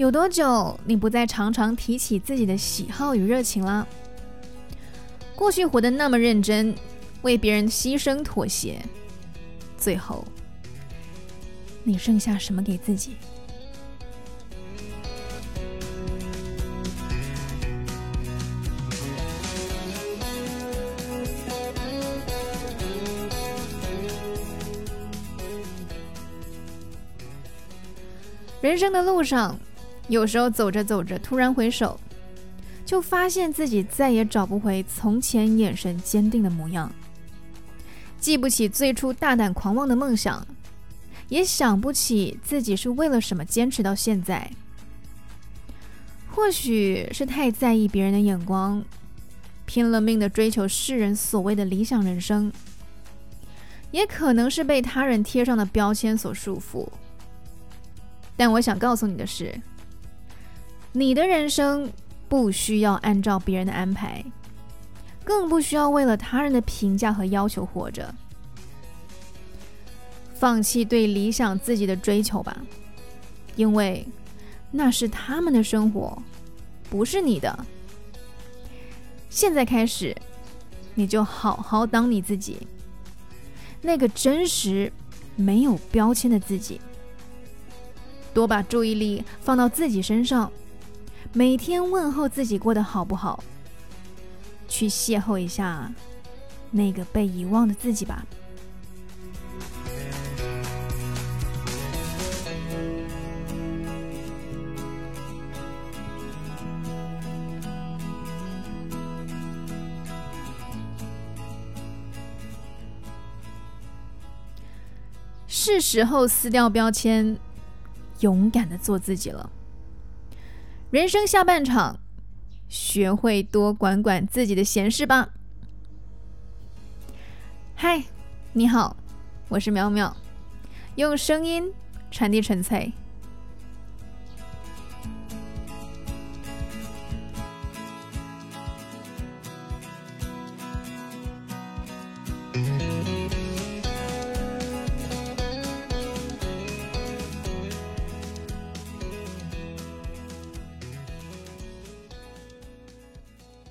有多久你不再常常提起自己的喜好与热情了？过去活得那么认真，为别人牺牲妥协，最后你剩下什么给自己？人生的路上，有时候走着走着，突然回首，就发现自己再也找不回从前眼神坚定的模样，记不起最初大胆狂妄的梦想，也想不起自己是为了什么坚持到现在。或许是太在意别人的眼光，拼了命的追求世人所谓的理想人生，也可能是被他人贴上的标签所束缚。但我想告诉你的是，你的人生不需要按照别人的安排，更不需要为了他人的评价和要求活着。放弃对理想自己的追求吧，因为那是他们的生活，不是你的。现在开始，你就好好当你自己，那个真实、没有标签的自己。多把注意力放到自己身上，每天问候自己过得好不好，去邂逅一下那个被遗忘的自己吧。是时候撕掉标签。勇敢的做自己了。人生下半场，学会多管管自己的闲事吧。嗨，你好，我是苗苗，用声音传递纯粹。